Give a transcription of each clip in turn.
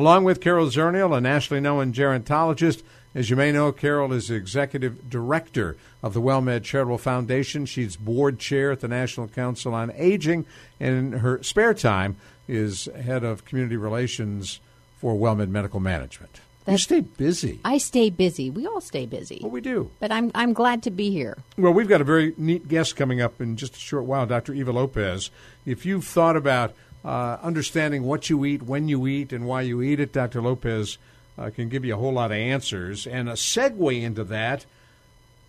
along with Carol Zernial, a nationally known gerontologist. As you may know, Carol is the executive director of the WellMed Charitable Foundation. She's board chair at the National Council on Aging, and in her spare time is head of community relations for WellMed Medical Management. you stay busy. I stay busy. We all stay busy. Well, we do. But I'm I'm glad to be here. Well, we've got a very neat guest coming up in just a short while, Dr. Eva Lopez. If you've thought about uh, understanding what you eat, when you eat, and why you eat it, Dr. Lopez uh, can give you a whole lot of answers. And a segue into that,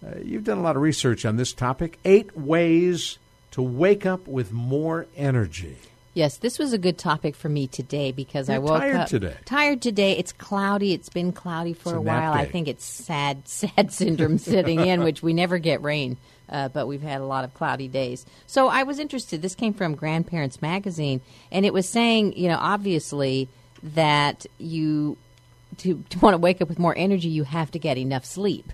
uh, you've done a lot of research on this topic eight ways to wake up with more energy. Yes, this was a good topic for me today because You're I woke tired up today. tired today. It's cloudy. It's been cloudy for It's a a while. I think it's sad, sad syndrome sitting in, which we never get rain, uh, but we've had a lot of cloudy days. So I was interested. This came from Grandparents Magazine, and it was saying, you know, obviously that you to, to want to wake up with more energy, you have to get enough sleep.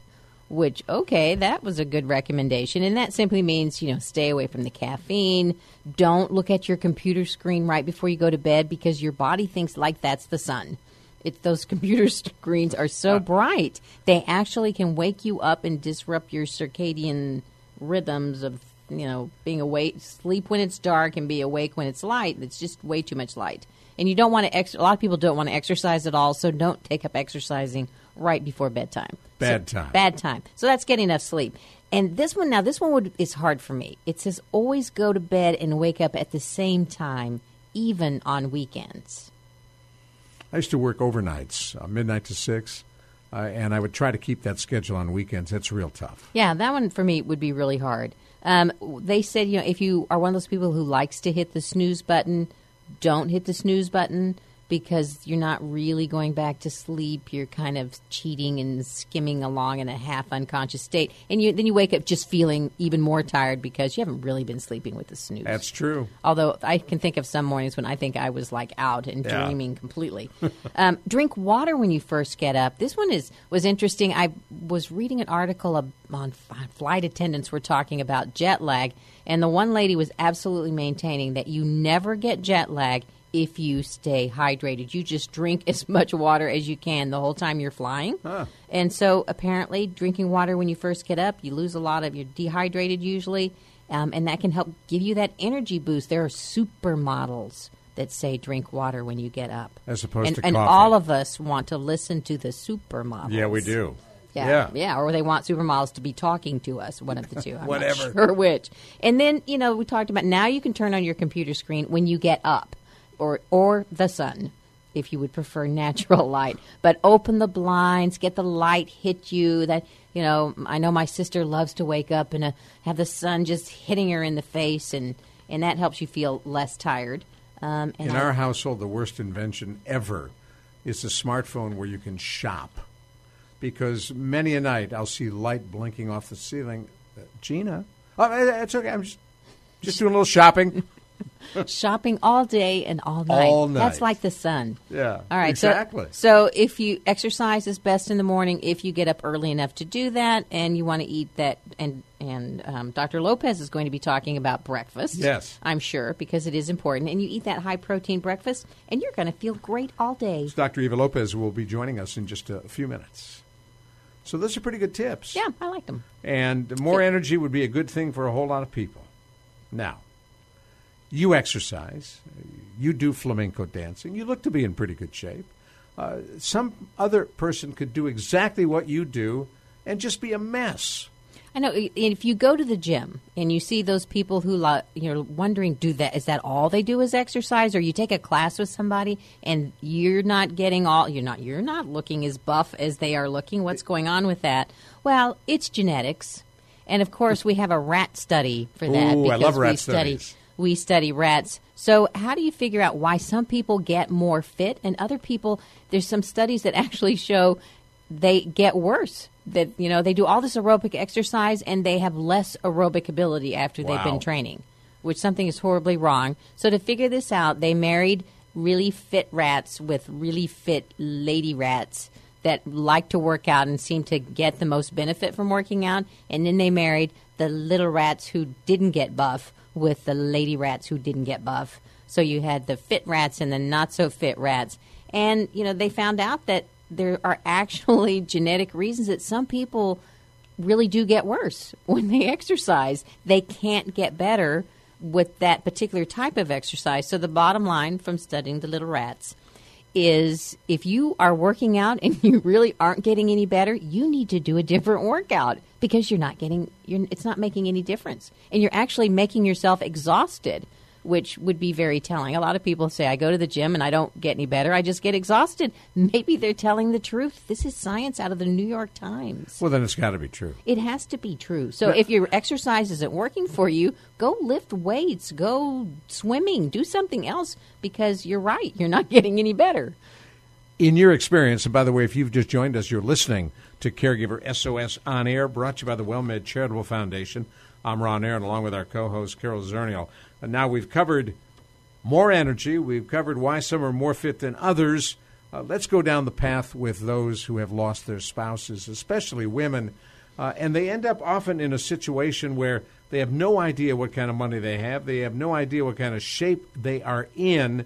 Which okay, that was a good recommendation, and that simply means you know stay away from the caffeine. Don't look at your computer screen right before you go to bed because your body thinks like that's the sun. It's those computer screens are so bright they actually can wake you up and disrupt your circadian rhythms of you know being awake, sleep when it's dark, and be awake when it's light. It's just way too much light, and you don't want to. Ex- a lot of people don't want to exercise at all, so don't take up exercising right before bedtime. Bad So- time. Bad time. So that's getting enough sleep. And this one now, this one would, is hard for me. It says always go to bed and wake up at the same time, even on weekends. I used to work overnights, uh, midnight to six, uh, and I would try to keep that schedule on weekends. It's real tough. Yeah, that one for me would be really hard. Um, they said, you know, if you are one of those people who likes to hit the snooze button, don't hit the snooze button because you're not really going back to sleep. You're kind of cheating and skimming along in a half unconscious state, and you, then you wake up just feeling even more tired because you haven't really been sleeping with the snooze. That's true. Although I can think of some mornings when I think I was like out and Yeah. dreaming completely. um, drink water when you first get up. This one is was interesting. I was reading an article of, on flight attendants were talking about jet lag, and the one lady was absolutely maintaining that you never get jet lag if you stay hydrated. You just drink as much water as you can the whole time you're flying. And so apparently, drinking water when you first get up, you lose a lot of. You're dehydrated usually, um, and that can help give you that energy boost. There are supermodels that say drink water when you get up, As opposed and, to and coffee. all of us want to listen to the supermodels. Yeah, we do. Yeah, yeah, or they want supermodels to be talking to us. One of the two. I'm Whatever. Not sure which. And then you know we talked about now you can turn on your computer screen when you get up, or or the sun, if you would prefer natural light. But open the blinds, get the light hit you. That you know I know my sister loves to wake up and uh, have the sun just hitting her in the face, and and that helps you feel less tired. Um, and In I- our household, the worst invention ever is the smartphone where you can shop. Because many a night I'll see light blinking off the ceiling. Uh, Gina, oh, uh, it's okay. I'm just just doing a little shopping. shopping all day and all night. All That's like the sun. Yeah, All right. exactly. So, so if you exercise is best in the morning, if you get up early enough to do that, and you want to eat that, and and um, Dr. Lopez is going to be talking about breakfast. Yes. I'm sure because it is important, and you eat that high protein breakfast, and you're going to feel great all day. It's Dr. Eva Lopez will be joining us in just a few minutes. So those are pretty good tips. Yeah, I like them. And more energy would be a good thing for a whole lot of people. Now, you exercise. you do flamenco dancing. You look to be in pretty good shape. Uh, some other person could do exactly what you do and just be a mess. I know. If you go to the gym and you see those people who lo- you're wondering, do that is that all they do is exercise, or you take a class with somebody and you're not getting all you're not you're not looking as buff as they are looking. What's going on with that? Well, it's genetics, and of course we have a rat study for that Ooh, I love rat we study studies. We study rats. So, how do you figure out why some people get more fit and other people? There's some studies that actually show they get worse. That you know they do all this aerobic exercise and they have less aerobic ability after they've been training, which something is horribly wrong. So to figure this out, they married really fit rats with really fit lady rats that like to work out and seem to get the most benefit from working out, and then they married the little rats who didn't get buff with the lady rats who didn't get buff. So you had the fit rats and the not so fit rats. And, you know, they found out that there are actually genetic reasons that some people really do get worse when they exercise. They can't get better with that particular type of exercise. So the bottom line from studying the little rats is if you are working out and you really aren't getting any better, you need to do a different workout because you're not getting you're, it's not making any difference. And you're actually making yourself exhausted, which would be very telling. A lot of people say I go to the gym and I don't get any better. I just get exhausted. Maybe they're telling the truth. This is science out of the New York Times. Well, then it's got to be true. It has to be true. So if your exercise isn't working for you, go lift weights, go swimming, do something else because you're right. You're not getting any better. In your experience, and by the way, if you've just joined us, you're listening to Caregiver SOS on air, brought to you by the WellMed Charitable Foundation. I'm Ron Aaron, along with our co-host Carol Zernial. And now we've covered more energy. We've covered why some are more fit than others. Uh, let's go down the path with those who have lost their spouses, especially women. Uh, and they end up often in a situation where they have no idea what kind of money they have. They have no idea what kind of shape they are in.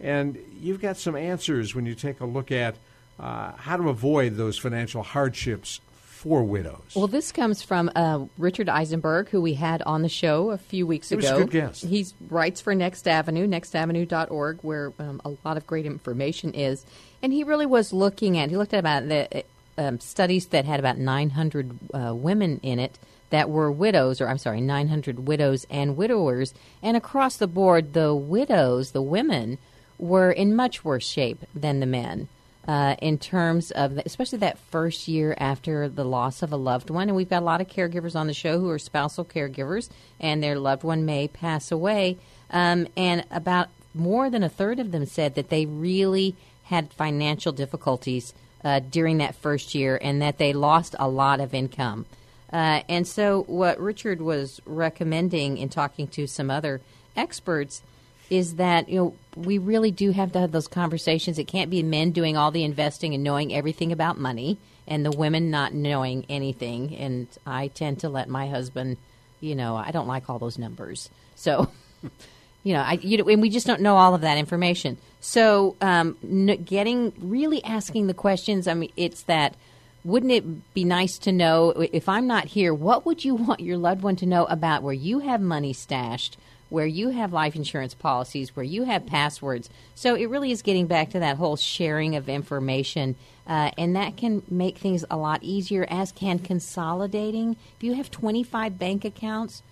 And you've got some answers when you take a look at uh, how to avoid those financial hardships for widows. Well, this comes from uh, Richard Eisenberg, who we had on the show a few weeks He ago. a good guest. He writes for Next Avenue, nextavenue.org, where um, a lot of great information is. And he really was looking at, he looked at about the um, studies that had about 900 uh, women in it that were widows, or I'm sorry, 900 widows and widowers. And across the board, the widows, the women, were in much worse shape than the men uh, in terms of, especially that first year after the loss of a loved one. And we've got a lot of caregivers on the show who are spousal caregivers, and their loved one may pass away. Um, and about more than a third of them said that they really had financial difficulties uh, during that first year and that they lost a lot of income. Uh, and so, what Richard was recommending in talking to some other experts is that you know we really do have to have those conversations. It can't be men doing all the investing and knowing everything about money, and the women not knowing anything. And I tend to let my husband, you know, I don't like all those numbers, so. You know, I, you know, and we just don't know all of that information. So, um, n- getting really asking the questions. I mean, it's that. Wouldn't it be nice to know if I'm not here? What would you want your loved one to know about where you have money stashed, where you have life insurance policies, where you have passwords? So it really is getting back to that whole sharing of information, uh, and that can make things a lot easier. As can consolidating. If you have 25 bank accounts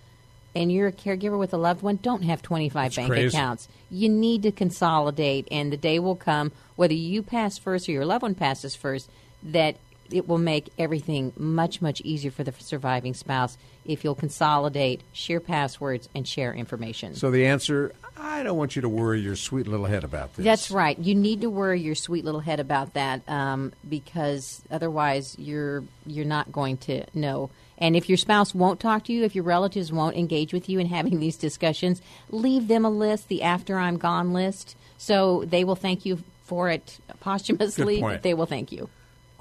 and you're a caregiver with a loved one, don't have 25 That's bank crazy. accounts. You need to consolidate, and the day will come, whether you pass first or your loved one passes first, that it will make everything much, much easier for the surviving spouse if you'll consolidate, share passwords, and share information. So the answer I don't want you to worry your sweet little head about this. That's right. You need to worry your sweet little head about that um, because otherwise you're you're not going to know. And if your spouse won't talk to you, if your relatives won't engage with you in having these discussions, leave them a list, the after I'm gone list, so they will thank you for it posthumously. Good point. They will thank you.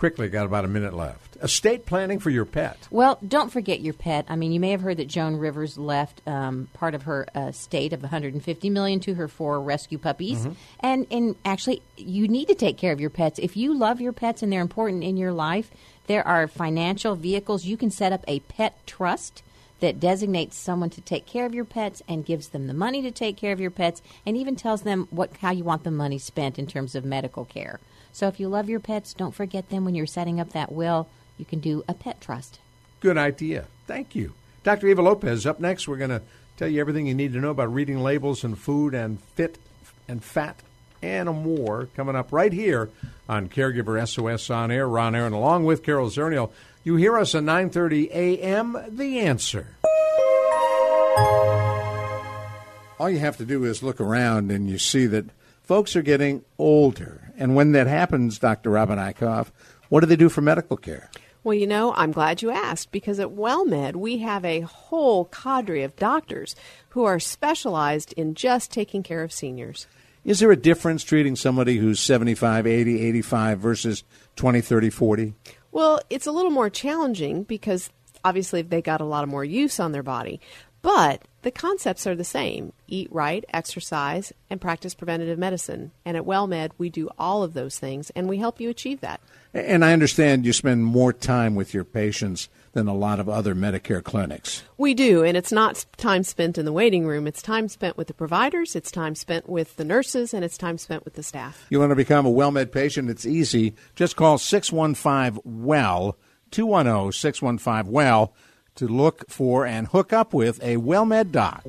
Quickly, got about a minute left. Estate planning for your pet. Well, don't forget your pet. I mean, you may have heard that Joan Rivers left um, part of her uh, estate of 150 million to her four rescue puppies, and and actually, you need to take care of your pets. If you love your pets and they're important in your life, there are financial vehicles you can set up a pet trust that designates someone to take care of your pets and gives them the money to take care of your pets and even tells them what how you want the money spent in terms of medical care. So if you love your pets, don't forget them when you're setting up that will. You can do a pet trust. Good idea. Thank you. Dr. Eva Lopez, up next, we're going to tell you everything you need to know about reading labels and food and fit and fat and more coming up right here on Caregiver SOS on air. Ron Aaron, along with Carol Zernial. You hear us at 9:30 a.m. The answer. All you have to do is look around and you see that folks are getting older. And when that happens, Dr. Robin Eichhoff, what do they do for medical care? Well, you know, I'm glad you asked because at WellMed we have a whole cadre of doctors who are specialized in just taking care of seniors. Is there a difference treating somebody who's 75, 80, 85 versus 20, 30, 40? Well, it's a little more challenging because obviously they got a lot of more use on their body. But the concepts are the same eat right, exercise, and practice preventative medicine. And at WellMed, we do all of those things and we help you achieve that. And I understand you spend more time with your patients than a lot of other Medicare clinics. We do, and it's not time spent in the waiting room. It's time spent with the providers, it's time spent with the nurses, and it's time spent with the staff. You want to become a WellMed patient? It's easy. Just call 615 WELL, 210 615 WELL to look for and hook up with a WellMed doc.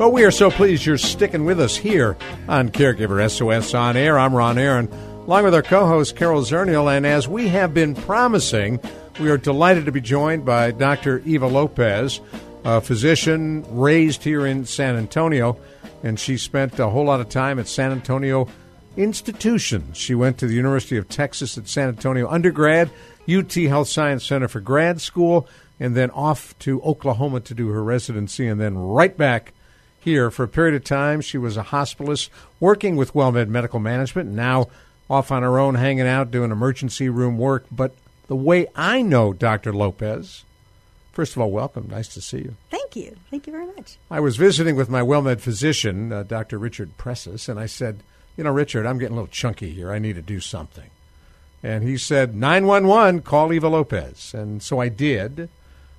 Well, we are so pleased you're sticking with us here on Caregiver SOS On Air. I'm Ron Aaron, along with our co host, Carol Zernial. And as we have been promising, we are delighted to be joined by Dr. Eva Lopez, a physician raised here in San Antonio. And she spent a whole lot of time at San Antonio institutions. She went to the University of Texas at San Antonio undergrad, UT Health Science Center for grad school, and then off to Oklahoma to do her residency, and then right back here for a period of time. She was a hospitalist working with WellMed Medical Management, now off on her own, hanging out, doing emergency room work. But the way I know Dr. Lopez, first of all, welcome. Nice to see you. Thank you. Thank you very much. I was visiting with my WellMed physician, uh, Dr. Richard Presses, and I said, You know, Richard, I'm getting a little chunky here. I need to do something. And he said, 911, call Eva Lopez. And so I did.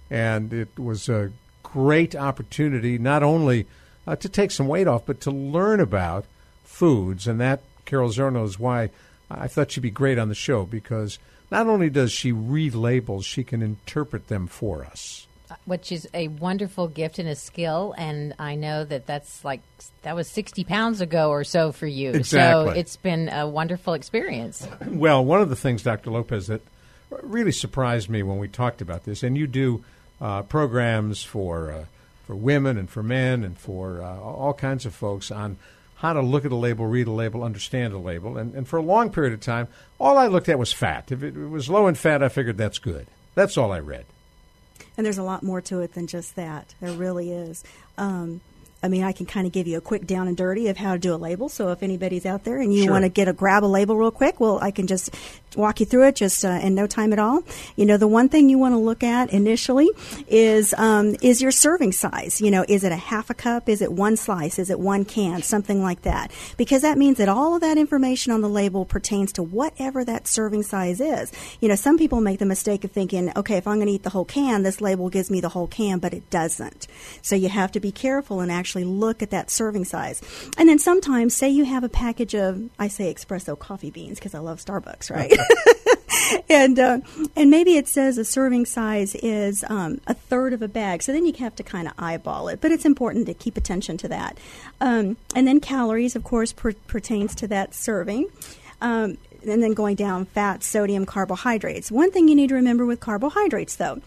And it was a great opportunity, not only uh, to take some weight off, but to learn about foods. And that, Carol Zernial, is why I thought she'd be great on the show because not only does she read labels, she can interpret them for us. Which is a wonderful gift and a skill, and I know that that's like that was sixty pounds ago or so for you. Exactly. So it's been a wonderful experience. Well, one of the things, Dr. Lopez, that really surprised me when we talked about this, and you do uh, programs for uh, for women and for men and for uh, all kinds of folks on how to look at a label, read a label, understand a label. And, and for a long period of time, all I looked at was fat. If it was low in fat, I figured that's good. That's all I read. And there's a lot more to it than just that. There really is. Um, I mean, I can kind of give you a quick down and dirty of how to do a label. So if anybody's out there and you Sure. want to get a grab a label real quick, well, I can just walk you through it just uh, in no time at all. You know, the one thing you want to look at initially is um, is your serving size. You know, is it a half a cup? Is it one slice? Is it one can? Something like that, because that means that all of that information on the label pertains to whatever that serving size is. You know, some people make the mistake of thinking, okay, if I'm going to eat the whole can, this label gives me the whole can, but it doesn't. So you have to be careful and actually look at that serving size. And then sometimes, say you have a package of, I say espresso coffee beans because I love Starbucks, right? and uh, and maybe it says a serving size is um, a third of a bag. So then you have to kind of eyeball it. But it's important to keep attention to that. Um, and then calories, of course, per- pertains to that serving. Um, and then going down fat, sodium, carbohydrates. One thing you need to remember with carbohydrates, though,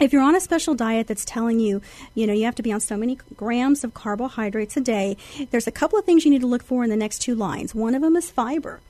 if you're on a special diet that's telling you, you know, you have to be on so many grams of carbohydrates a day, there's a couple of things you need to look for in the next two lines. One of them is fiber.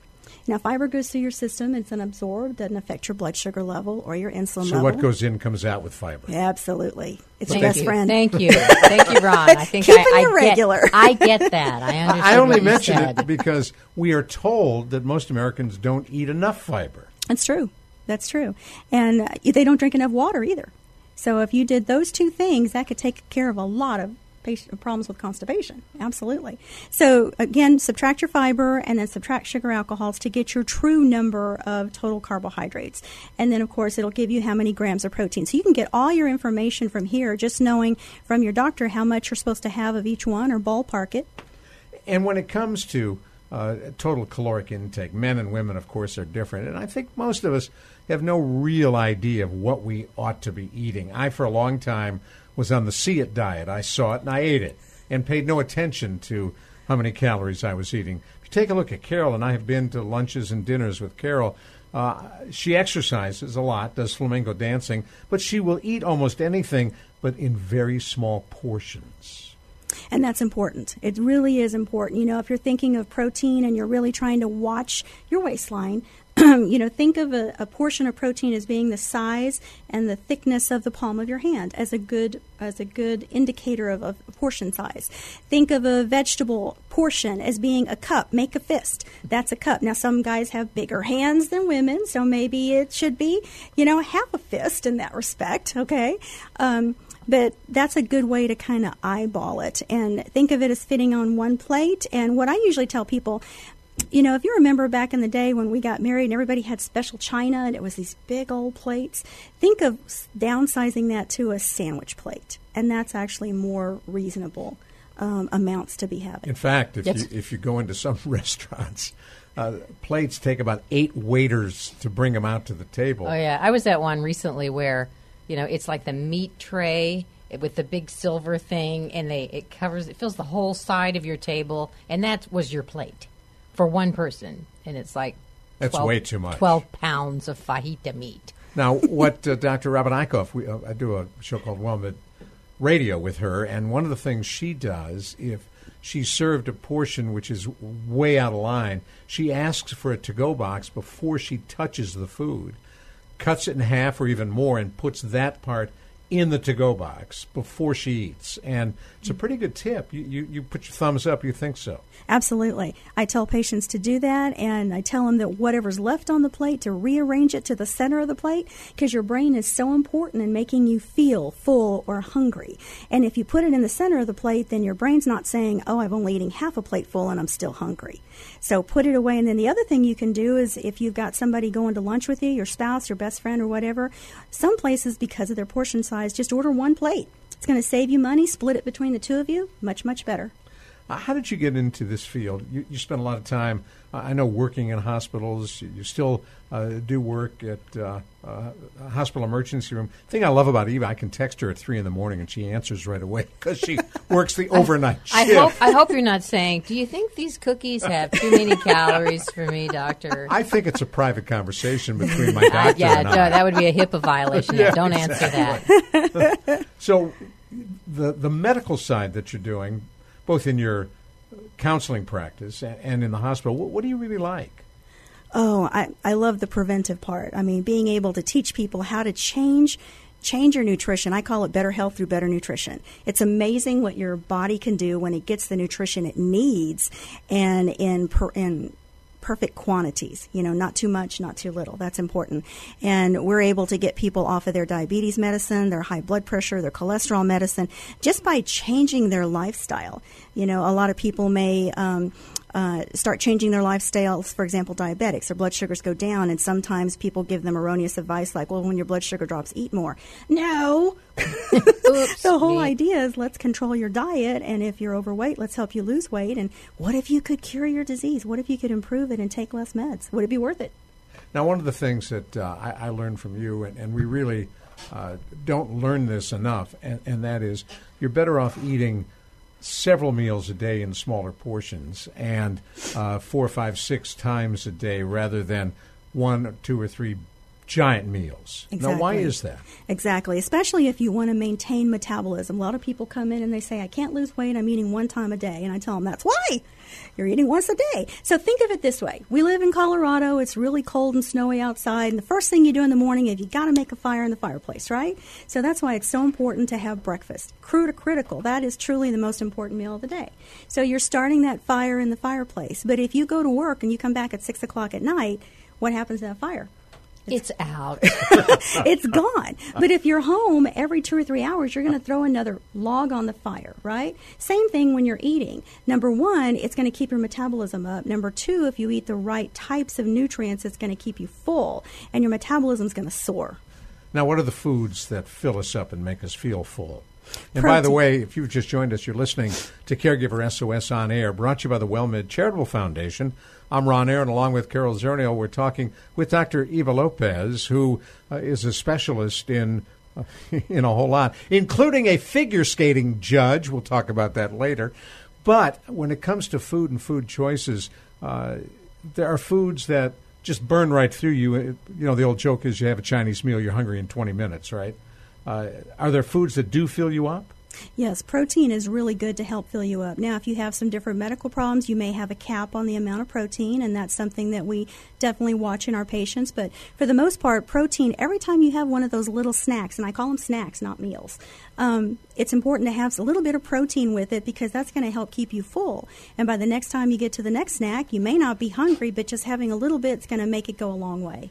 Now, fiber goes through your system, it's unabsorbed, doesn't affect your blood sugar level or your insulin So level. what goes in comes out with fiber. Absolutely. It's Thank your best you. friend. Thank you. Thank you, Ron. I think Keeping I, I regular. Get, I get that. I understand. I only what you mention said. it because we are told that most Americans don't eat enough fiber. That's true. That's true. And uh, they don't drink enough water either. So if you did those two things, that could take care of a lot of patient, problems with constipation. Absolutely. So again, subtract your fiber and then subtract sugar alcohols to get your true number of total carbohydrates. And then of course it'll give you how many grams of protein. So you can get all your information from here just knowing from your doctor how much you're supposed to have of each one or ballpark it. And when it comes to uh, total caloric intake, men and women, of course, are different. And I think most of us have no real idea of what we ought to be eating. I, for a long time, was on the see it diet. I saw it and I ate it and paid no attention to how many calories I was eating. If you take a look at Carol, and I have been to lunches and dinners with Carol, uh, she exercises a lot, does flamenco dancing, but she will eat almost anything, but in very small portions. And that's important. It really is important. You know, if you're thinking of protein and you're really trying to watch your waistline, you know, think of a, a, portion of protein as being the size and the thickness of the palm of your hand as a good as a good indicator of, of portion size. Think of a vegetable portion as being a cup. Make a fist. That's a cup. Now, some guys have bigger hands than women, so maybe it should be, you know, half a fist in that respect. Okay. Um, but that's a good way to kind of eyeball it and think of it as fitting on one plate. And what I usually tell people, you know, if you remember back in the day when we got married and everybody had special china and it was these big old plates, think of downsizing that to a sandwich plate. And that's actually more reasonable um, amounts to be having. In fact, if, yes. you, if you go into some restaurants, uh, plates take about eight waiters to bring them out to the table. Oh, yeah. I was at one recently where you know, it's like the meat tray with the big silver thing, and they it covers it fills the whole side of your table, and that was your plate for one person, and it's like that's 12, way too much. Twelve pounds of fajita meat. Now, what uh, Dr. Robin Eichhoff, we, uh, I do a show called WellMed Radio with her, and one of the things she does, if she served a portion which is way out of line, she asks for a to-go box before she touches the food cuts it in half or even more and puts that part in the to-go box before she eats. And it's a pretty good tip. You, you, you put your thumbs up. You think so. Absolutely. I tell patients to do that, and I tell them that whatever's left on the plate to rearrange it to the center of the plate because your brain is so important in making you feel full or hungry. And if you put it in the center of the plate, then your brain's not saying, oh, I'm only eating half a plate full and I'm still hungry. So put it away. And then the other thing you can do is if you've got somebody going to lunch with you, your spouse, your best friend, or whatever, some places, because of their portion size, just order one plate. It's going to save you money, split it between the two of you, much, much better. Uh, how did you get into this field? You, you spent a lot of time, I know, working in hospitals. You, still uh, do work at uh, uh a hospital emergency room. The thing I love about Eva, I can text her at three in the morning and she answers right away because she works the overnight I, shift. I hope, I hope you're not saying, "Do you think these cookies have too many calories for me, doctor?" I think it's a private conversation between my doctor yeah, that would be a HIPAA violation. yeah, Don't exactly. answer that. so, the the medical side that you're doing both in your counseling practice and in the hospital, what, do you really like? Oh, I, I love the preventive part. I mean, being able to teach people how to change change your nutrition. I call it better health through better nutrition. It's amazing what your body can do when it gets the nutrition it needs and in per, in perfect quantities, you know, not too much, not too little. That's important. And we're able to get people off of their diabetes medicine, their high blood pressure, their cholesterol medicine, just by changing their lifestyle. You know, a lot of people may um, uh, start changing their lifestyles. For example, diabetics, their blood sugars go down, and sometimes people give them erroneous advice like, well, when your blood sugar drops, eat more. No! the whole idea is let's control your diet, and if you're overweight, let's help you lose weight. And what if you could cure your disease? What if you could improve it and take less meds? Would it be worth it? Now, one of the things that uh, I, I, learned from you, and, and we really uh, don't learn this enough, and, and that is you're better off eating – several meals a day in smaller portions and uh, four, five, six times a day rather than one, two, or three giant meals. Exactly. Now, why is that? Exactly, especially if you want to maintain metabolism. A lot of people come in and they say, I can't lose weight, I'm eating one time a day. And I tell them, that's why. You're eating once a day. So think of it this way. We live in Colorado. It's really cold and snowy outside. And the first thing you do in the morning is you got to make a fire in the fireplace, right? So that's why it's so important to have breakfast. Crude to critical. That is truly the most important meal of the day. So you're starting that fire in the fireplace. But if you go to work and you come back at 6 o'clock at night, what happens to that fire? It's out. it's gone. But if you're home every two or three hours, you're going to throw another log on the fire, right? Same thing when you're eating. Number one, it's going to keep your metabolism up. Number two, if you eat the right types of nutrients, it's going to keep you full, and your metabolism's going to soar. Now, what are the foods that fill us up and make us feel full? And by the way, if you've just joined us, you're listening to Caregiver SOS on Air, brought to you by the WellMed Charitable Foundation. I'm Ron Aaron, along with Carol Zernial. We're talking with Dr. Eva Lopez, who uh, is a specialist in uh, in a whole lot, including a figure skating judge. We'll talk about that later. But when it comes to food and food choices, uh, there are foods that just burn right through you. It- You know, the old joke is you have a Chinese meal, you're hungry in 20 minutes, right? Uh, are there foods that do fill you up? Yes, protein is really good to help fill you up. Now, if you have some different medical problems, you may have a cap on the amount of protein, and that's something that we definitely watch in our patients. But for the most part, protein, every time you have one of those little snacks, and I call them snacks, not meals, um, it's important to have a little bit of protein with it because that's going to help keep you full. And by the next time you get to the next snack, you may not be hungry, but just having a little bit is going to make it go a long way.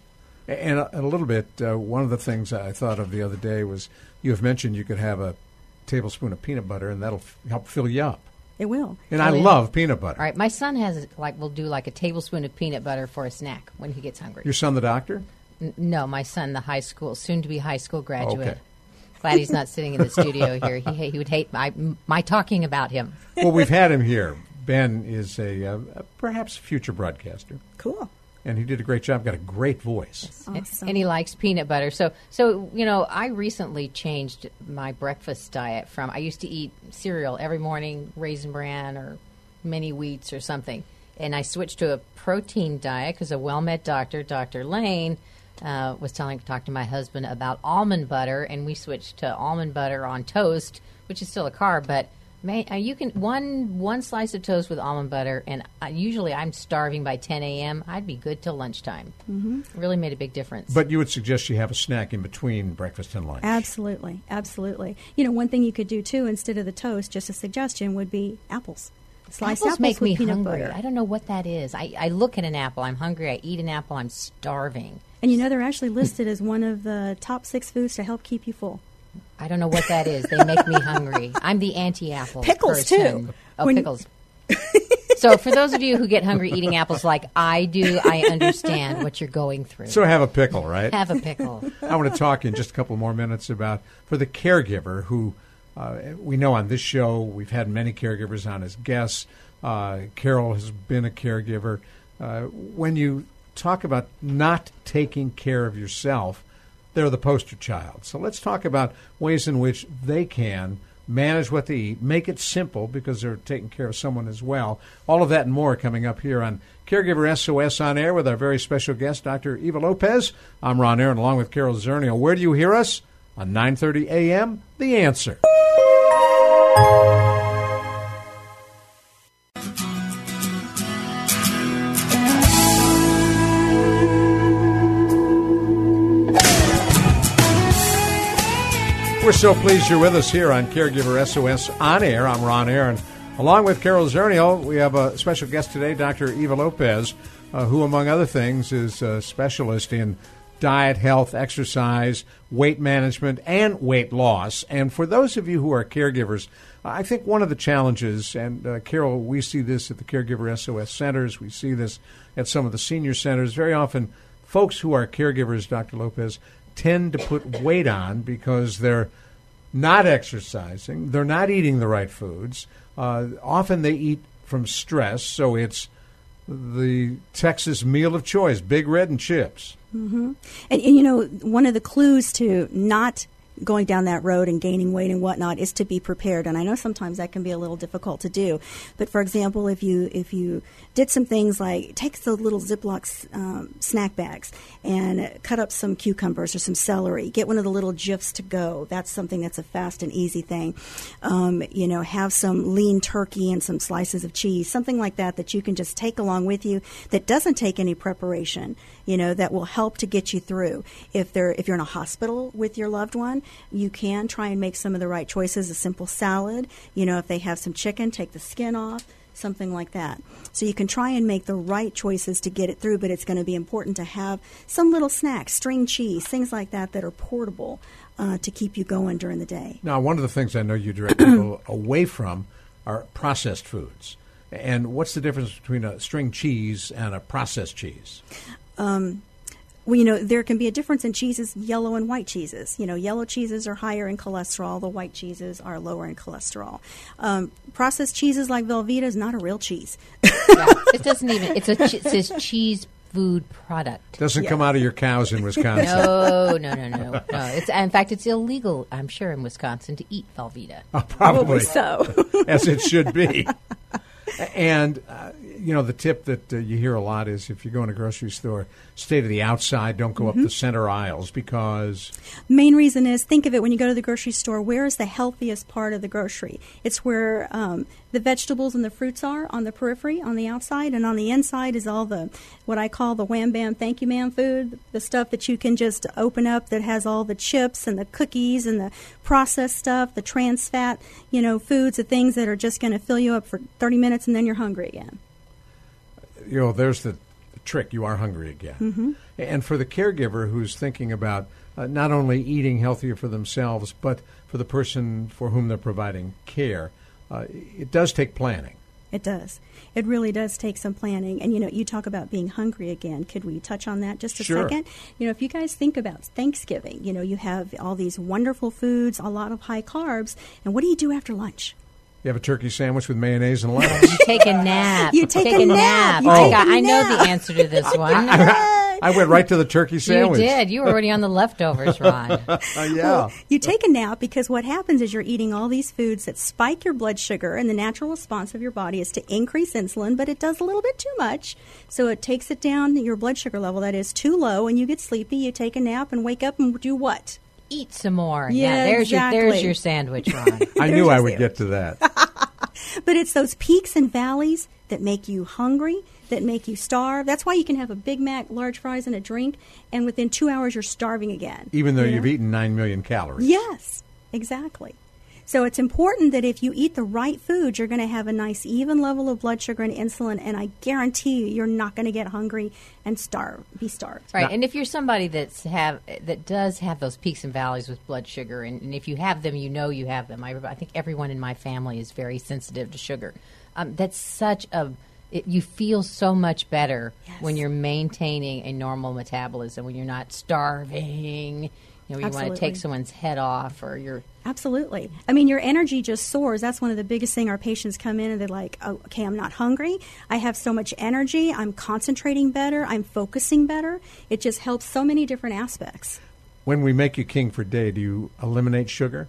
And a, a little bit, uh, one of the things I thought of the other day was you have mentioned you could have a tablespoon of peanut butter, and that'll f- help fill you up. It will. And I yeah. love peanut butter. All right, my son has like will do like a tablespoon of peanut butter for a snack when he gets hungry. Your son, the doctor? N- no, my son, the high school, soon to be high school graduate. Okay. Glad he's not sitting in the studio here. He he would hate my my talking about him. well, we've had him here. Ben is a uh, perhaps future broadcaster, Cool. And he did a great job. Got a great voice. Awesome. and he likes peanut butter. So, so you know, I recently changed my breakfast diet from I used to eat cereal every morning, raisin bran or mini wheats or something, and I switched to a protein diet because a WellMed doctor, Dr. Lane, uh, was telling talk to my husband about almond butter, and we switched to almond butter on toast, which is still a carb, but. Man, uh, you can one one slice of toast with almond butter, and uh, usually I'm starving by 10 a.m. I'd be good till lunchtime. Mm-hmm. Really made a big difference. But you would suggest you have a snack in between breakfast and lunch. Absolutely, absolutely. You know, one thing you could do too, instead of the toast, just a suggestion would be apples. Sliced apples, apples, make with me peanut hungry. butter. I don't know what that is. I, I look at an apple, I'm hungry. I eat an apple, I'm starving. And you know, they're actually listed as one of the top six foods to help keep you full. I don't know what that is. They make me hungry. I'm the anti-apple. Pickles, person. too. Oh, When- pickles. so for those of you who get hungry eating apples like I do, I understand what you're going through. So have a pickle, right? Have a pickle. I want to talk in just a couple more minutes about for the caregiver who uh, we know on this show we've had many caregivers on as guests. Uh, Carol has been a caregiver. Uh, when you talk about not taking care of yourself, they're the poster child. So let's talk about ways in which they can manage what they eat, make it simple because they're taking care of someone as well. All of that and more coming up here on Caregiver SOS on air with our very special guest, Dr. Eva Lopez. I'm Ron Aaron, along with Carol Zernial. Where do you hear us? On 9:30 a.m. The Answer. So pleased you're with us here on Caregiver SOS on air. I'm Ron Aaron. Along with Carol Zernial, we have a special guest today, Dr. Eva Lopez, uh, who, among other things, is a specialist in diet, health, exercise, weight management, and weight loss. And for those of you who are caregivers, I think one of the challenges, and uh, Carol, we see this at the Caregiver SOS centers, we see this at some of the senior centers. Very often, folks who are caregivers, Dr. Lopez, tend to put weight on because they're not exercising, they're not eating the right foods. Uh, often they eat from stress, so it's the Texas meal of choice: big red and chips. And, and you know, one of the clues to not going down that road and gaining weight and whatnot is to be prepared. And I know sometimes that can be a little difficult to do. But for example, if you if you did some things like take the little Ziploc um, snack bags and cut up some cucumbers or some celery, get one of the little Jifs to go. That's something that's a fast and easy thing. Um, you know, have some lean turkey and some slices of cheese, something like that that you can just take along with you that doesn't take any preparation. You know, that will help to get you through. If they're if you're in a hospital with your loved one, you can try and make some of the right choices. A simple salad. You know, if they have some chicken, take the skin off something like that. So you can try and make the right choices to get it through, but it's going to be important to have some little snacks, string cheese, things like that that are portable uh, to keep you going during the day. Now, one of the things I know you direct people away from are processed foods. And what's the difference between a string cheese and a processed cheese? Um, well, you know, there can be a difference in cheeses, yellow and white cheeses. You know, yellow cheeses are higher in cholesterol, the white cheeses are lower in cholesterol. Um, processed cheeses like Velveeta is not a real cheese. yeah, it doesn't even, it's a, it says cheese food product. Doesn't Yeah. come out of your cows in Wisconsin. No, no, no, no, no. It's in fact, it's illegal. I'm sure in Wisconsin to eat Velveeta. Oh, probably. so. as it should be. And, uh, you know, the tip that uh, you hear a lot is if you go in a grocery store, stay to the outside, don't go up the center aisles because Main reason is think of it when you go to the grocery store. Where is the healthiest part of the grocery? It's where um, the vegetables and the fruits are on the periphery, on the outside, and on the inside is all the what I call the wham bam thank you ma'am food, the stuff that you can just open up that has all the chips and the cookies and the processed stuff, the trans fat, you know, foods, the things that are just going to fill you up for 30 minutes and then you're hungry again. You know, there's the, trick. You are hungry again. And for the caregiver who's thinking about uh, not only eating healthier for themselves, but for the person for whom they're providing care, uh, it does take planning. It does. It really does take some planning. And you know, you talk about being hungry again. Could we touch on that just a Sure. second? You know, if you guys think about Thanksgiving, you know, you have all these wonderful foods, a lot of high carbs, and what do you do after lunch? You have a turkey sandwich with mayonnaise and lettuce. You take a nap. You take a nap. You I, take got, a I know the answer to this one. I went right to the turkey sandwich. you did. You were already on the leftovers, Ron. Uh, yeah. Well, you take a nap because what happens is you're eating all these foods that spike your blood sugar, and the natural response of your body is to increase insulin, but it does a little bit too much. So it takes it down, your blood sugar level that is too low, and you get sleepy. You take a nap and wake up and do what? Eat some more. Yeah, there's your there's your sandwich, Ron. I knew I would sandwich. get to that. But it's those peaks and valleys that make you hungry, that make you starve. That's why you can have a Big Mac, large fries, and a drink, and within two hours you're starving again. Even though You you've eaten 9 million calories. Yes, exactly. So it's important that if you eat the right food, you're going to have a nice even level of blood sugar and insulin, and I guarantee you, you're not going to get hungry and starve, be starved. Right, and if you're somebody that's have that does have those peaks and valleys with blood sugar, and, and if you have them, you know you have them. I, I think everyone in my family is very sensitive to sugar. Um, that's such a it, you feel so much better Yes. when you're maintaining a normal metabolism, when you're not starving. You know, you want to take someone's head off, or you're Absolutely. I mean, your energy just soars. That's one of the biggest thing our patients come in and they're like, oh, okay, I'm not hungry. I have so much energy. I'm concentrating better. I'm focusing better. It just helps so many different aspects. When we make you king for a day, do you eliminate sugar?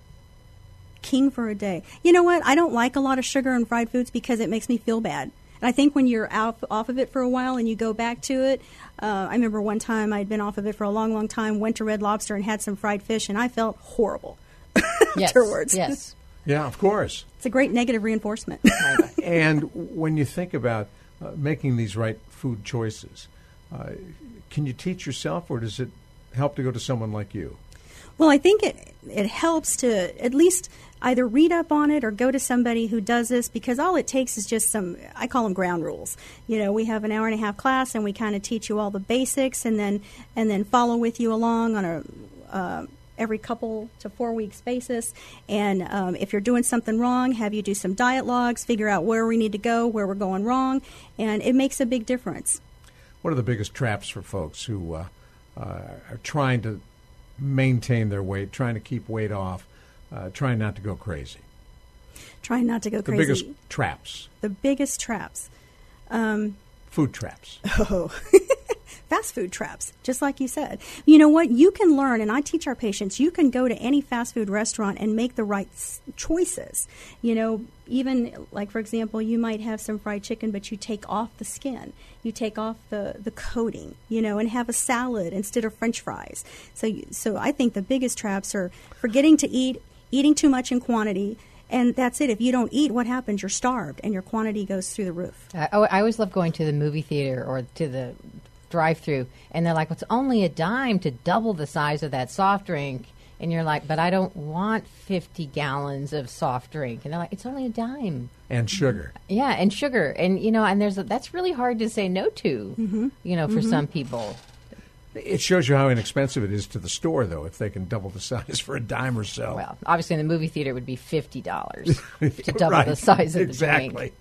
King for a day. You know what? I don't like a lot of sugar and fried foods because it makes me feel bad. And I think when you're out off of it for a while and you go back to it, uh, I remember one time I'd been off of it for a long, long time, went to Red Lobster and had some fried fish, and I felt horrible yes, afterwards. yes. Yeah, of course. It's a great negative reinforcement. and when you think about uh, making these right food choices, uh, can you teach yourself, or does it help to go to someone like you? Well, I think it it helps to at least either read up on it or go to somebody who does this because all it takes is just some I call them ground rules. You know, we have an hour and a half class and we kind of teach you all the basics and then and then follow with you along on a uh, every couple to four weeks basis. And um, if you're doing something wrong, have you do some diet logs, figure out where we need to go, where we're going wrong, and it makes a big difference. What are the biggest traps for folks who uh, uh, are trying to maintain their weight, trying to keep weight off, uh, trying not to go crazy? Trying not to go crazy. The biggest traps, the biggest traps. Um, food traps. Oh, fast food traps, just like you said. You know what? You can learn, and I teach our patients, you can go to any fast food restaurant and make the right choices. You know, even like, for example, you might have some fried chicken, but you take off the skin, you take off the, the coating, you know, and have a salad instead of french fries. So, you- so I think the biggest traps are forgetting to eat, eating too much in quantity. And that's it. If you don't eat, what happens? You're starved, and your quantity goes through the roof. I, I always love going to the movie theater or to the drive-through, and they're like, "It's only a dime to double the size of that soft drink." and you're like, but I don't want 50 gallons of soft drink. And they're like, it's only a dime. And sugar. Yeah, and sugar. And, you know, and there's a, that's really hard to say no to, Mm-hmm. you know, for some people. It shows you how inexpensive it is to the store, though, if they can double the size for a dime or so. Well, obviously in the movie theater it would be $50 to double Right. the size of the exactly. drink.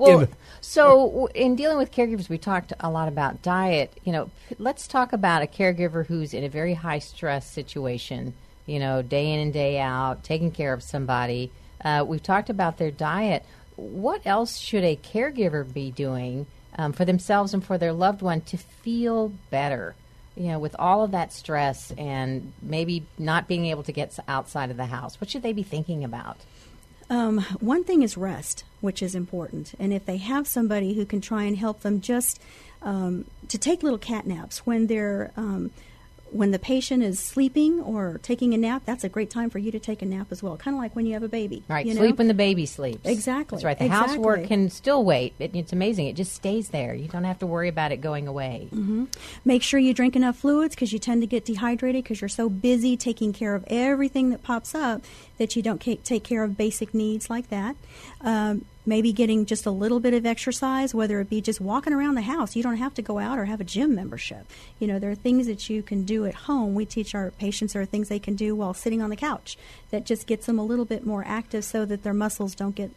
Well, so in dealing with caregivers, we talked a lot about diet. You know, let's talk about a caregiver who's in a very high stress situation. You know, day in and day out, taking care of somebody. Uh, we've talked about their diet. What else should a caregiver be doing um, for themselves and for their loved one to feel better? You know, with all of that stress and maybe not being able to get outside of the house, what should they be thinking about? Um, one thing is rest, which is important. And if they have somebody who can try and help them just um, to take little cat naps when they're um, when the patient is sleeping or taking a nap, that's a great time for you to take a nap as well. Kind of like when you have a baby. Right, you know? sleep when the baby sleeps. Exactly, That's right. The housework can still wait. It, it's amazing. It just stays there. You don't have to worry about it going away. Mm-hmm. Make sure you drink enough fluids because you tend to get dehydrated because you're so busy taking care of everything that pops up that you don't take care of basic needs like that. Um, maybe getting just a little bit of exercise, whether it be just walking around the house. You don't have to go out or have a gym membership. You know, there are things that you can do at home. We teach our patients there are things they can do while sitting on the couch that just gets them a little bit more active so that their muscles don't get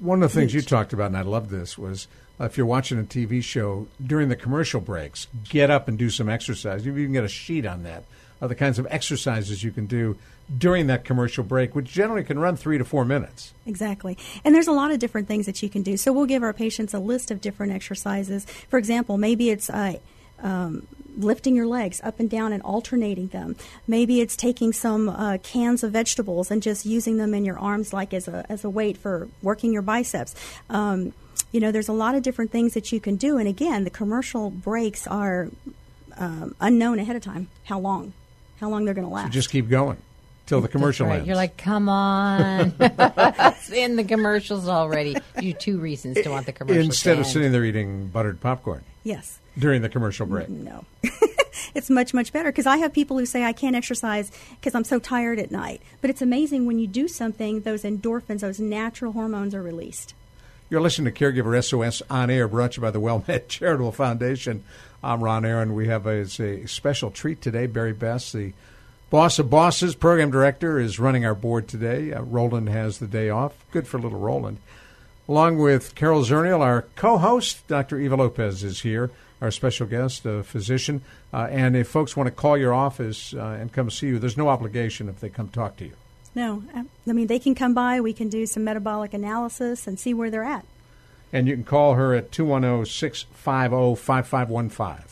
One of the things you talked about, and I love this, was if you're watching a TV show during the commercial breaks, get up and do some exercise. You can get a sheet on that of the kinds of exercises you can do during that commercial break, which generally can run three to four minutes. Exactly. And there's a lot of different things that you can do. So we'll give our patients a list of different exercises. For example, maybe it's uh, um, lifting your legs up and down and alternating them. Maybe it's taking some uh, cans of vegetables and just using them in your arms like as a, as a weight for working your biceps. Um, you know, there's a lot of different things that you can do. And again, the commercial breaks are um, unknown ahead of time how long, how long they're going to last. So just keep going till the commercial Right. ends. You're like, come on. it's in the commercials already. You two reasons to want the commercial. Instead to of end. sitting there eating buttered popcorn yes. during the commercial break. No. it's much, much better because I have people who say I can't exercise because I'm so tired at night. But it's amazing when you do something, those endorphins, those natural hormones are released. You're listening to Caregiver SOS on air, brought to you by the WellMed Charitable Foundation. I'm Ron Aaron. We have a, a special treat today. Barry Best, the boss of bosses, program director, is running our board today. Uh, Roland has the day off. Good for little Roland. Along with Carol Zernial, our co-host, Dr. Eva Lopez is here, our special guest, a physician. Uh, and if folks want to call your office uh, and come see you, there's no obligation if they come talk to you. No, I I mean, they can come by, we can do some metabolic analysis and see where they're at. And you can call her at 210 650 5515.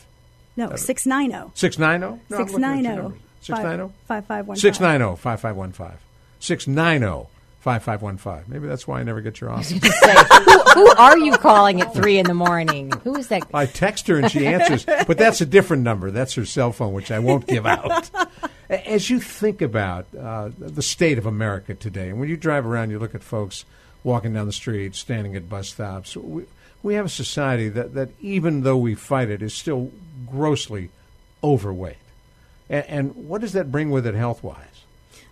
No, 690. 690? 690. 690? 5515. 690 5515. 690 5515. Maybe that's why I never get your office. Say, who, who are you calling at three in the morning? Who is that? I text her and she answers, but that's a different number. That's her cell phone, which I won't give out. As you think about uh, the state of America today, and when you drive around, you look at folks walking down the street, standing at bus stops. We, we have a society that, that, even though we fight it, is still grossly overweight. And, and what does that bring with it health wise?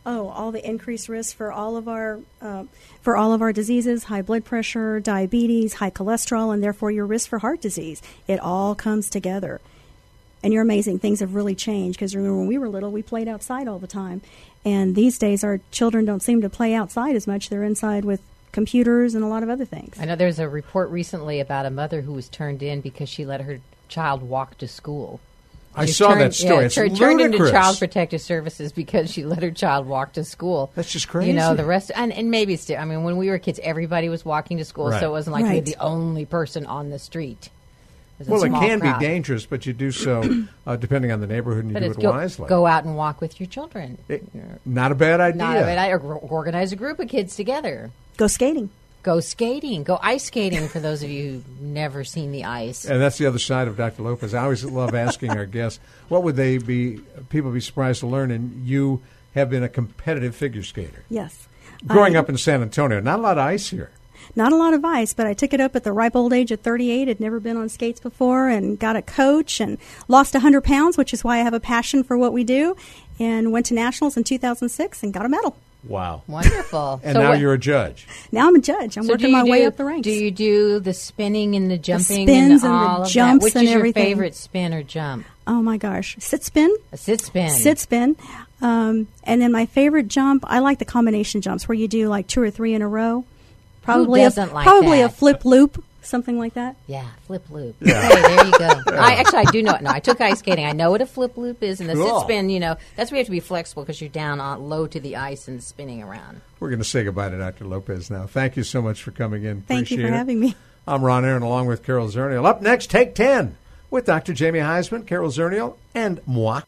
Oh, all the increased risk for all of our uh, for all of our diseases: high blood pressure, diabetes, high cholesterol, and therefore your risk for heart disease. It all comes together. And you're amazing. Things have really changed because remember when we were little, we played outside all the time, and these days our children don't seem to play outside as much. They're inside with computers and a lot of other things. I know there's a report recently about a mother who was turned in because she let her child walk to school. I She saw turned- that story. Yeah, it's turned, turned into. Child Protective Services because she let her child walk to school. That's just crazy. You know, the rest, and, and maybe it's. di- I mean, when we were kids, everybody was walking to school, Right. so it wasn't like we were the only person on the street. It Well, it can crowd. be dangerous, but you do so uh, depending on the neighborhood and you But do it go, wisely. go out and walk with your children. It- not a bad idea. Not a bad idea. Organize a group of kids together. Go skating. Go skating. Go ice skating for those of you who've never seen the ice. And that's the other side of Dr. Lopez. I always love asking our guests, what would they be, people be surprised to learn, and you have been a competitive figure skater. Yes. Growing I- up in San Antonio, not a lot of ice here. Not a lot of ice, but I took it up at the ripe old age of 38. Had never been on skates before, and got a coach and lost 100 pounds, which is why I have a passion for what we do. And went to nationals in 2006 and got a medal. Wow. Wonderful. And So now what- you're a judge. Now I'm a judge. I'm So working you my way up the ranks. Do you do the spinning and the jumping spins and the all of jumps that? Which and is your everything. favorite spin or jump? oh my gosh, sit spin. A sit spin. sit spin. Um, and then my favorite jump, I like the combination jumps where you do like two or three in a row. Probably doesn't a, like probably a flip loop, something like that. Yeah, flip loop. Hey, there you go. I actually I do know it. No, I took ice skating. I know what a flip loop is, and the Cool. sit spin. You know, that's where you have to be flexible because you're down on, low to the ice and spinning around. We're going to say goodbye to Dr. Lopez now. Thank you so much for coming in. Thank you for it. having me. I'm Ron Aaron along with Carol Zernial. Up next, Take 10 with Dr. Jamie Huysman, Carol Zernial, and moi.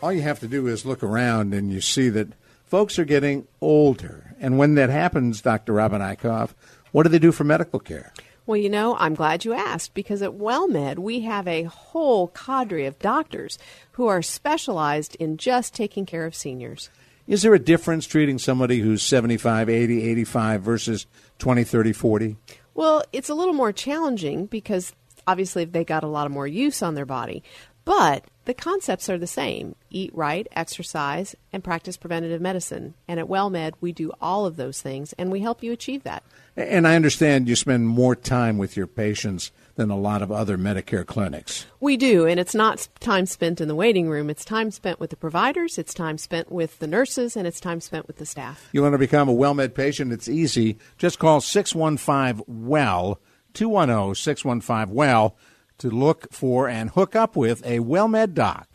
All you have to do is look around and you see that folks are getting older. And when that happens, Dr. Robin Eichhoff, what do they do for medical care? Well, you know, I'm glad you asked because at WellMed we have a whole cadre of doctors who are specialized in just taking care of seniors. Is there a difference treating somebody who's 75, 80, 85 versus 20, 30, 40? Well, it's a little more challenging because obviously they got a lot of more use on their body, but the concepts are the same. Eat right, exercise, and practice preventative medicine. And at WellMed, we do all of those things and we help you achieve that. And I understand you spend more time with your patients than a lot of other Medicare clinics. We do, and it's not time spent in the waiting room. It's time spent with the providers, it's time spent with the nurses, and it's time spent with the staff. You want to become a WellMed patient? It's easy. Just call 615 WELL, 210 615 WELL, to look for and hook up with a WellMed doc.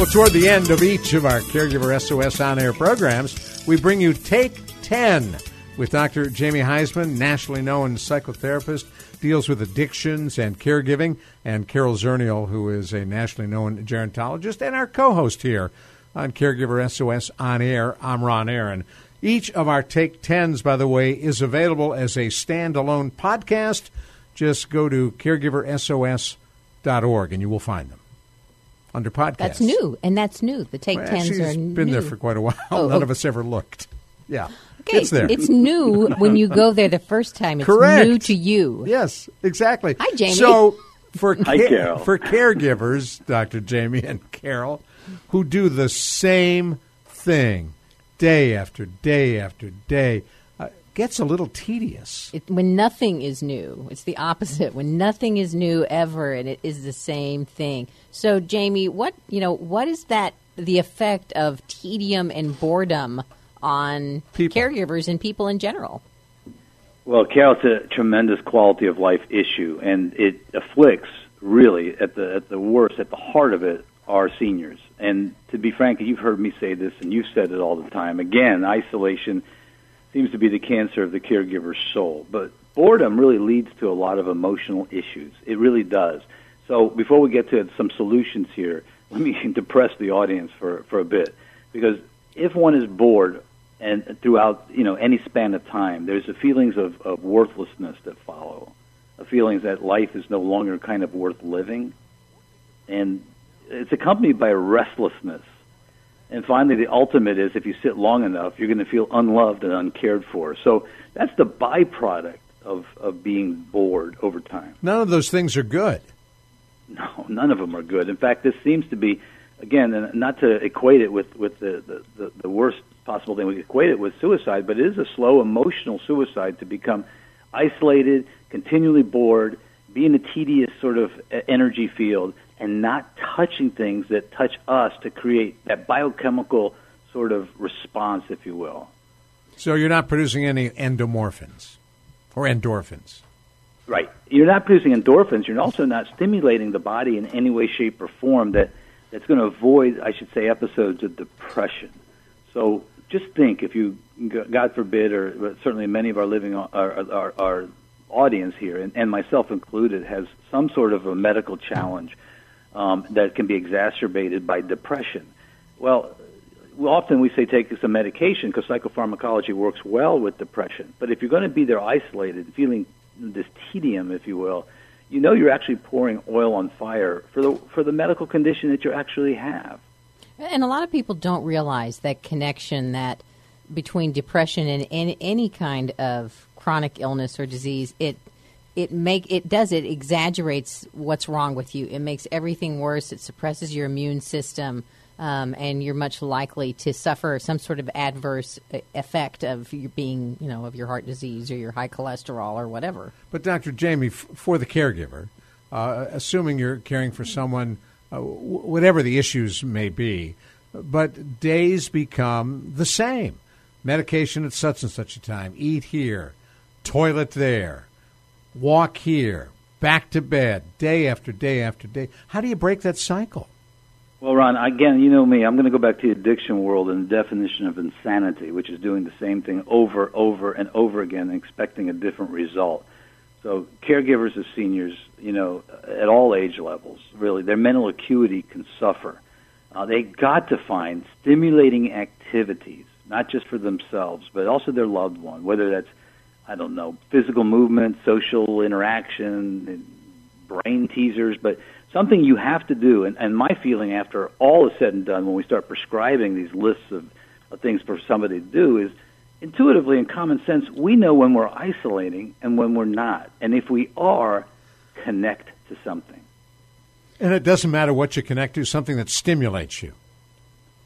Well, toward the end of each of our Caregiver SOS on air programs, we bring you Take 10 with Dr. Jamie Huysman, nationally known psychotherapist, deals with addictions and caregiving, and Carol Zernial, who is a nationally known gerontologist and our co host here on Caregiver SOS on air. I'm Ron Aaron. Each of our Take 10s, by the way, is available as a standalone podcast. Just go to caregiversos.org and you will find them under podcast. That's new, and that's new. The take Well, tens she's are been new. there for quite a while. Oh, None oh. of us ever looked. Yeah, Okay, it's there. It's new when you go there the first time. It's Correct. new to you. Yes, exactly. Hi, Jamie. So for Hi, ca- Carol. for caregivers, Dr. Jamie and Carol, who do the same thing day after day after day, uh, gets a little tedious. It, when nothing is new, it's the opposite. When nothing is new ever, and it is the same thing. So, Jamie, what you know, what is that? The effect of tedium and boredom on People. caregivers and people in general. Well, Carol, it's a tremendous quality of life issue, and it afflicts really at the at the worst, at the heart of it, are seniors. And to be frank, you've heard me say this, and you've said it all the time. Again, isolation seems to be the cancer of the caregiver's soul, but boredom really leads to a lot of emotional issues. It really does. So before we get to some solutions here, let me depress the audience for, for a bit, because if one is bored and throughout you know any span of time, there's the feelings of, of worthlessness that follow, feelings that life is no longer kind of worth living, and it's accompanied by restlessness. And finally, the ultimate is if you sit long enough, you're going to feel unloved and uncared for. So that's the byproduct of, of being bored over time. None of those things are good. No, none of them are good. In fact, this seems to be, again, not to equate it with, with the, the, the, the worst possible thing, we equate it with suicide, but it is a slow emotional suicide to become isolated, continually bored, be in a tedious sort of energy field, and not touching things that touch us to create that biochemical sort of response, if you will. So you're not producing any endomorphins or endorphins. Right. You're not producing endorphins. You're also not stimulating the body in any way, shape, or form that, that's going to avoid, I should say, episodes of depression. So just think if you, God forbid, or certainly many of our living, our, our, our audience here, and, and myself included, has some sort of a medical challenge um, that can be exacerbated by depression. Well, often we say take some medication because psychopharmacology works well with depression. But if you're going to be there isolated, feeling this tedium, if you will, you know you're actually pouring oil on fire for the for the medical condition that you actually have. And a lot of people don't realize that connection that between depression and any, any kind of chronic illness or disease. It it make it does it exaggerates what's wrong with you. It makes everything worse. It suppresses your immune system. Um, and you're much likely to suffer some sort of adverse uh, effect of your being, you know, of your heart disease or your high cholesterol or whatever. But Dr. Jamie, f- for the caregiver, uh, assuming you're caring for someone, uh, w- whatever the issues may be, but days become the same. Medication at such and such a time. Eat here, toilet there, walk here, back to bed, day after day after day. How do you break that cycle? Well, Ron, again, you know me. I'm going to go back to the addiction world and the definition of insanity, which is doing the same thing over, over, and over again, expecting a different result. So, caregivers of seniors, you know, at all age levels, really, their mental acuity can suffer. Uh, they got to find stimulating activities, not just for themselves, but also their loved one, whether that's, I don't know, physical movement, social interaction, brain teasers, but something you have to do. And, and my feeling after all is said and done, when we start prescribing these lists of, of things for somebody to do, is intuitively in common sense, we know when we're isolating and when we're not. And if we are, connect to something. And it doesn't matter what you connect to, something that stimulates you.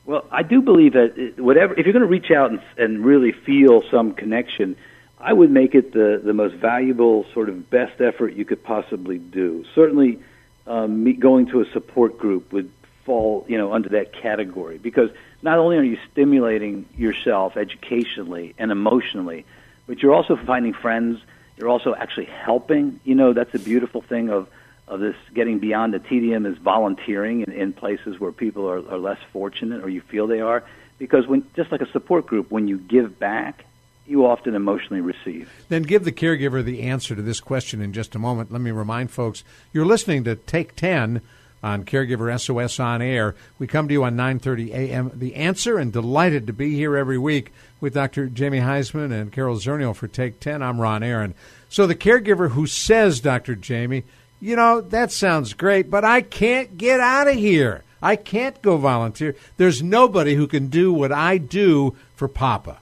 Well, I do believe that whatever, if you're going to reach out and, and really feel some connection, I would make it the, the most valuable, sort of best effort you could possibly do. Certainly, um, going to a support group would fall, you know, under that category because not only are you stimulating yourself educationally and emotionally, but you're also finding friends. You're also actually helping. You know, that's a beautiful thing of of this getting beyond the tedium is volunteering in, in places where people are, are less fortunate or you feel they are. Because when just like a support group, when you give back, you often emotionally receive. Then give the caregiver the answer to this question in just a moment. Let me remind folks you're listening to Take 10 on Caregiver SOS on air. We come to you on 9:30 a.m. The Answer and delighted to be here every week with Dr. Jamie Huysman and Carol Zernial for Take 10. I'm Ron Aaron. So the caregiver who says, Dr. Jamie, you know, that sounds great, but I can't get out of here. I can't go volunteer. There's nobody who can do what I do for Papa.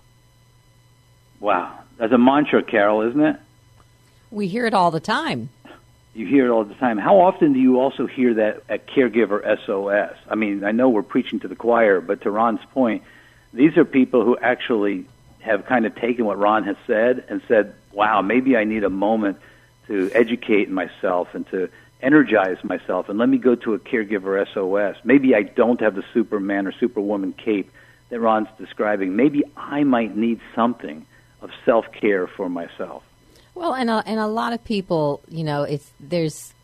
Wow. That's a mantra, Carol, isn't it? We hear it all the time. You hear it all the time. How often do you also hear that at Caregiver SOS? I mean, I know we're preaching to the choir, but to Ron's point, these are people who actually have kind of taken what Ron has said and said, wow, maybe I need a moment to educate myself and to energize myself, and let me go to a Caregiver SOS. Maybe I don't have the Superman or Superwoman cape that Ron's describing. Maybe I might need something of self care for myself. Well, and a, and a lot of people, you know, it's there's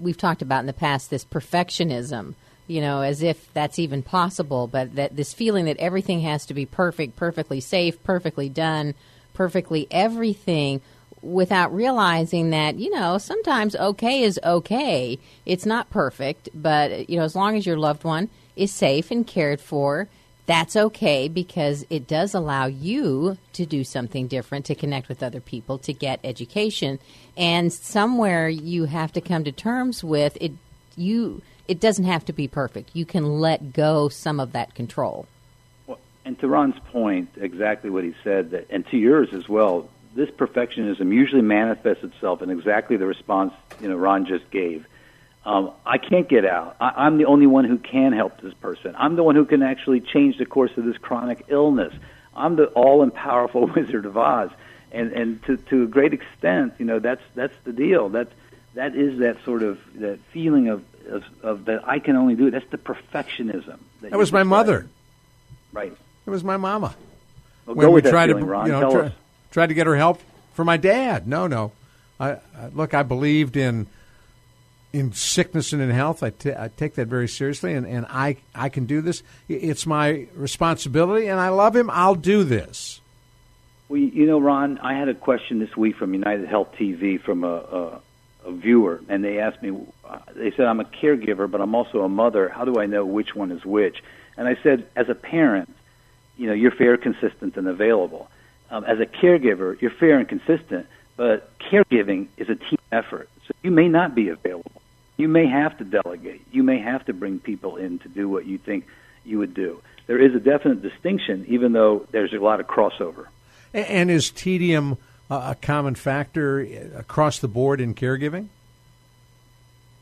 we've talked about in the past this perfectionism, you know, as if that's even possible, but that this feeling that everything has to be perfect, perfectly safe, perfectly done, perfectly everything without realizing that, you know, sometimes okay is okay. It's not perfect, but you know, as long as your loved one is safe and cared for, that's okay because it does allow you to do something different, to connect with other people, to get education. And somewhere you have to come to terms with it you it doesn't have to be perfect. You can let go some of that control. Well, and to Ron's point, exactly what he said, that, and to yours as well, this perfectionism usually manifests itself in exactly the response you know Ron just gave um, I can't get out. I, I'm the only one who can help this person. I'm the one who can actually change the course of this chronic illness. I'm the all and powerful Wizard of Oz, and and to to a great extent, you know, that's that's the deal. That that is that sort of that feeling of of, of that I can only do it. That's the perfectionism. That, that was my mother. Right. It was my mama. Well, when we tried feeling, to Ron, you know try, tried to get her help for my dad. No, no. I, I look. I believed in in sickness and in health. I, t- I take that very seriously, and, and I, I can do this. It's my responsibility, and I love him. I'll do this. Well, you know, Ron, I had a question this week from United Health TV from a, a, a viewer, and they asked me, uh, they said, I'm a caregiver, but I'm also a mother. How do I know which one is which? And I said, as a parent, you know, you're fair, consistent, and available. Um, as a caregiver, you're fair and consistent, but caregiving is a team effort. So So you may not be available. You may have to delegate. You may have to bring people in to do what you think you would do. There is a definite distinction, even though there's a lot of crossover. And is tedium a common factor uh, across the board in caregiving?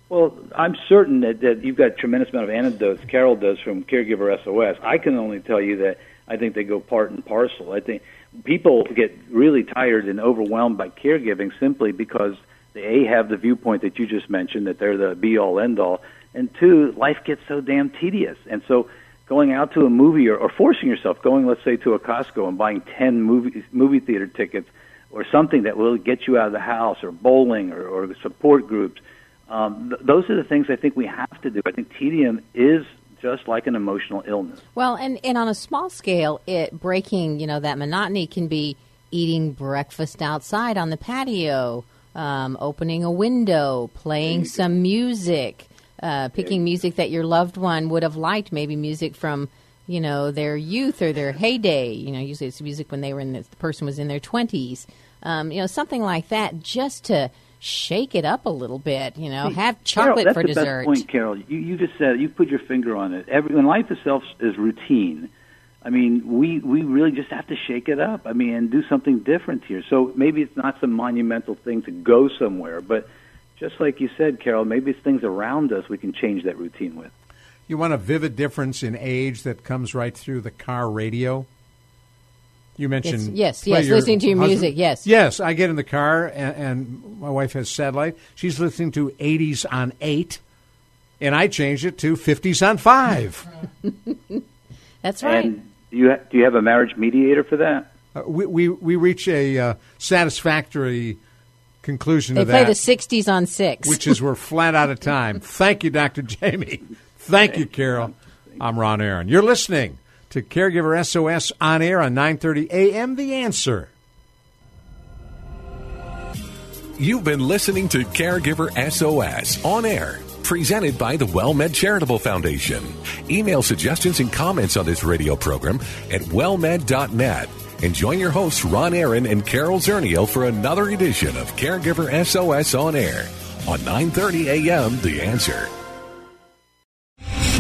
Well, I'm certain that, that you've got a tremendous amount of anecdotes Carol does from Caregiver SOS. I can only tell you that I think they go part and parcel. I think people get really tired and overwhelmed by caregiving simply because they a have the viewpoint that you just mentioned that they're the be all end all, and two, life gets so damn tedious, and so going out to a movie or, or forcing yourself going, let's say, to a Costco and buying ten movie movie theater tickets or something that will get you out of the house or bowling or, or support groups um, th- those are the things I think we have to do. I think tedium is just like an emotional illness. Well, and, and on a small scale, it breaking you know that monotony can be eating breakfast outside on the patio, um, opening a window, playing some music, uh, picking music that your loved one would have liked, maybe music from you know their youth or their heyday. You know, usually it's music when they were in the, the person was in their twenties. Um, you know, something like that, just to shake it up a little bit. You know, have chocolate Carol, for that's dessert. The best point, Carol. You, you just said you put your finger on it. Every, when life itself is routine, I mean, we we really just have to shake it up. I mean, and do something different here. So maybe it's not some monumental thing to go somewhere, but just like you said, Carol, maybe it's things around us we can change that routine with. You want a vivid difference in age that comes right through the car radio? You mentioned yes, yes, yes listening to your husband. music. Yes, yes. I get in the car and, and, my wife has satellite. She's listening to 80s on eight, and I change it to 50s on five. That's right. And do you do you have a marriage mediator for that? Uh, we, we we reach a uh, satisfactory conclusion they to play that, the '60s on six, which is we're flat out of time. Thank you, Dr. Jamie. Thank you, Carol. I'm Ron Aaron. You're listening to Caregiver SOS on air on 9:30 a.m. The Answer. You've been listening to Caregiver SOS on air, presented by the WellMed Charitable Foundation. Email suggestions and comments on this radio program at wellmed.net. And join your hosts Ron Aaron and Carol Zernial for another edition of Caregiver SOS on air on 9:30 a.m. The Answer.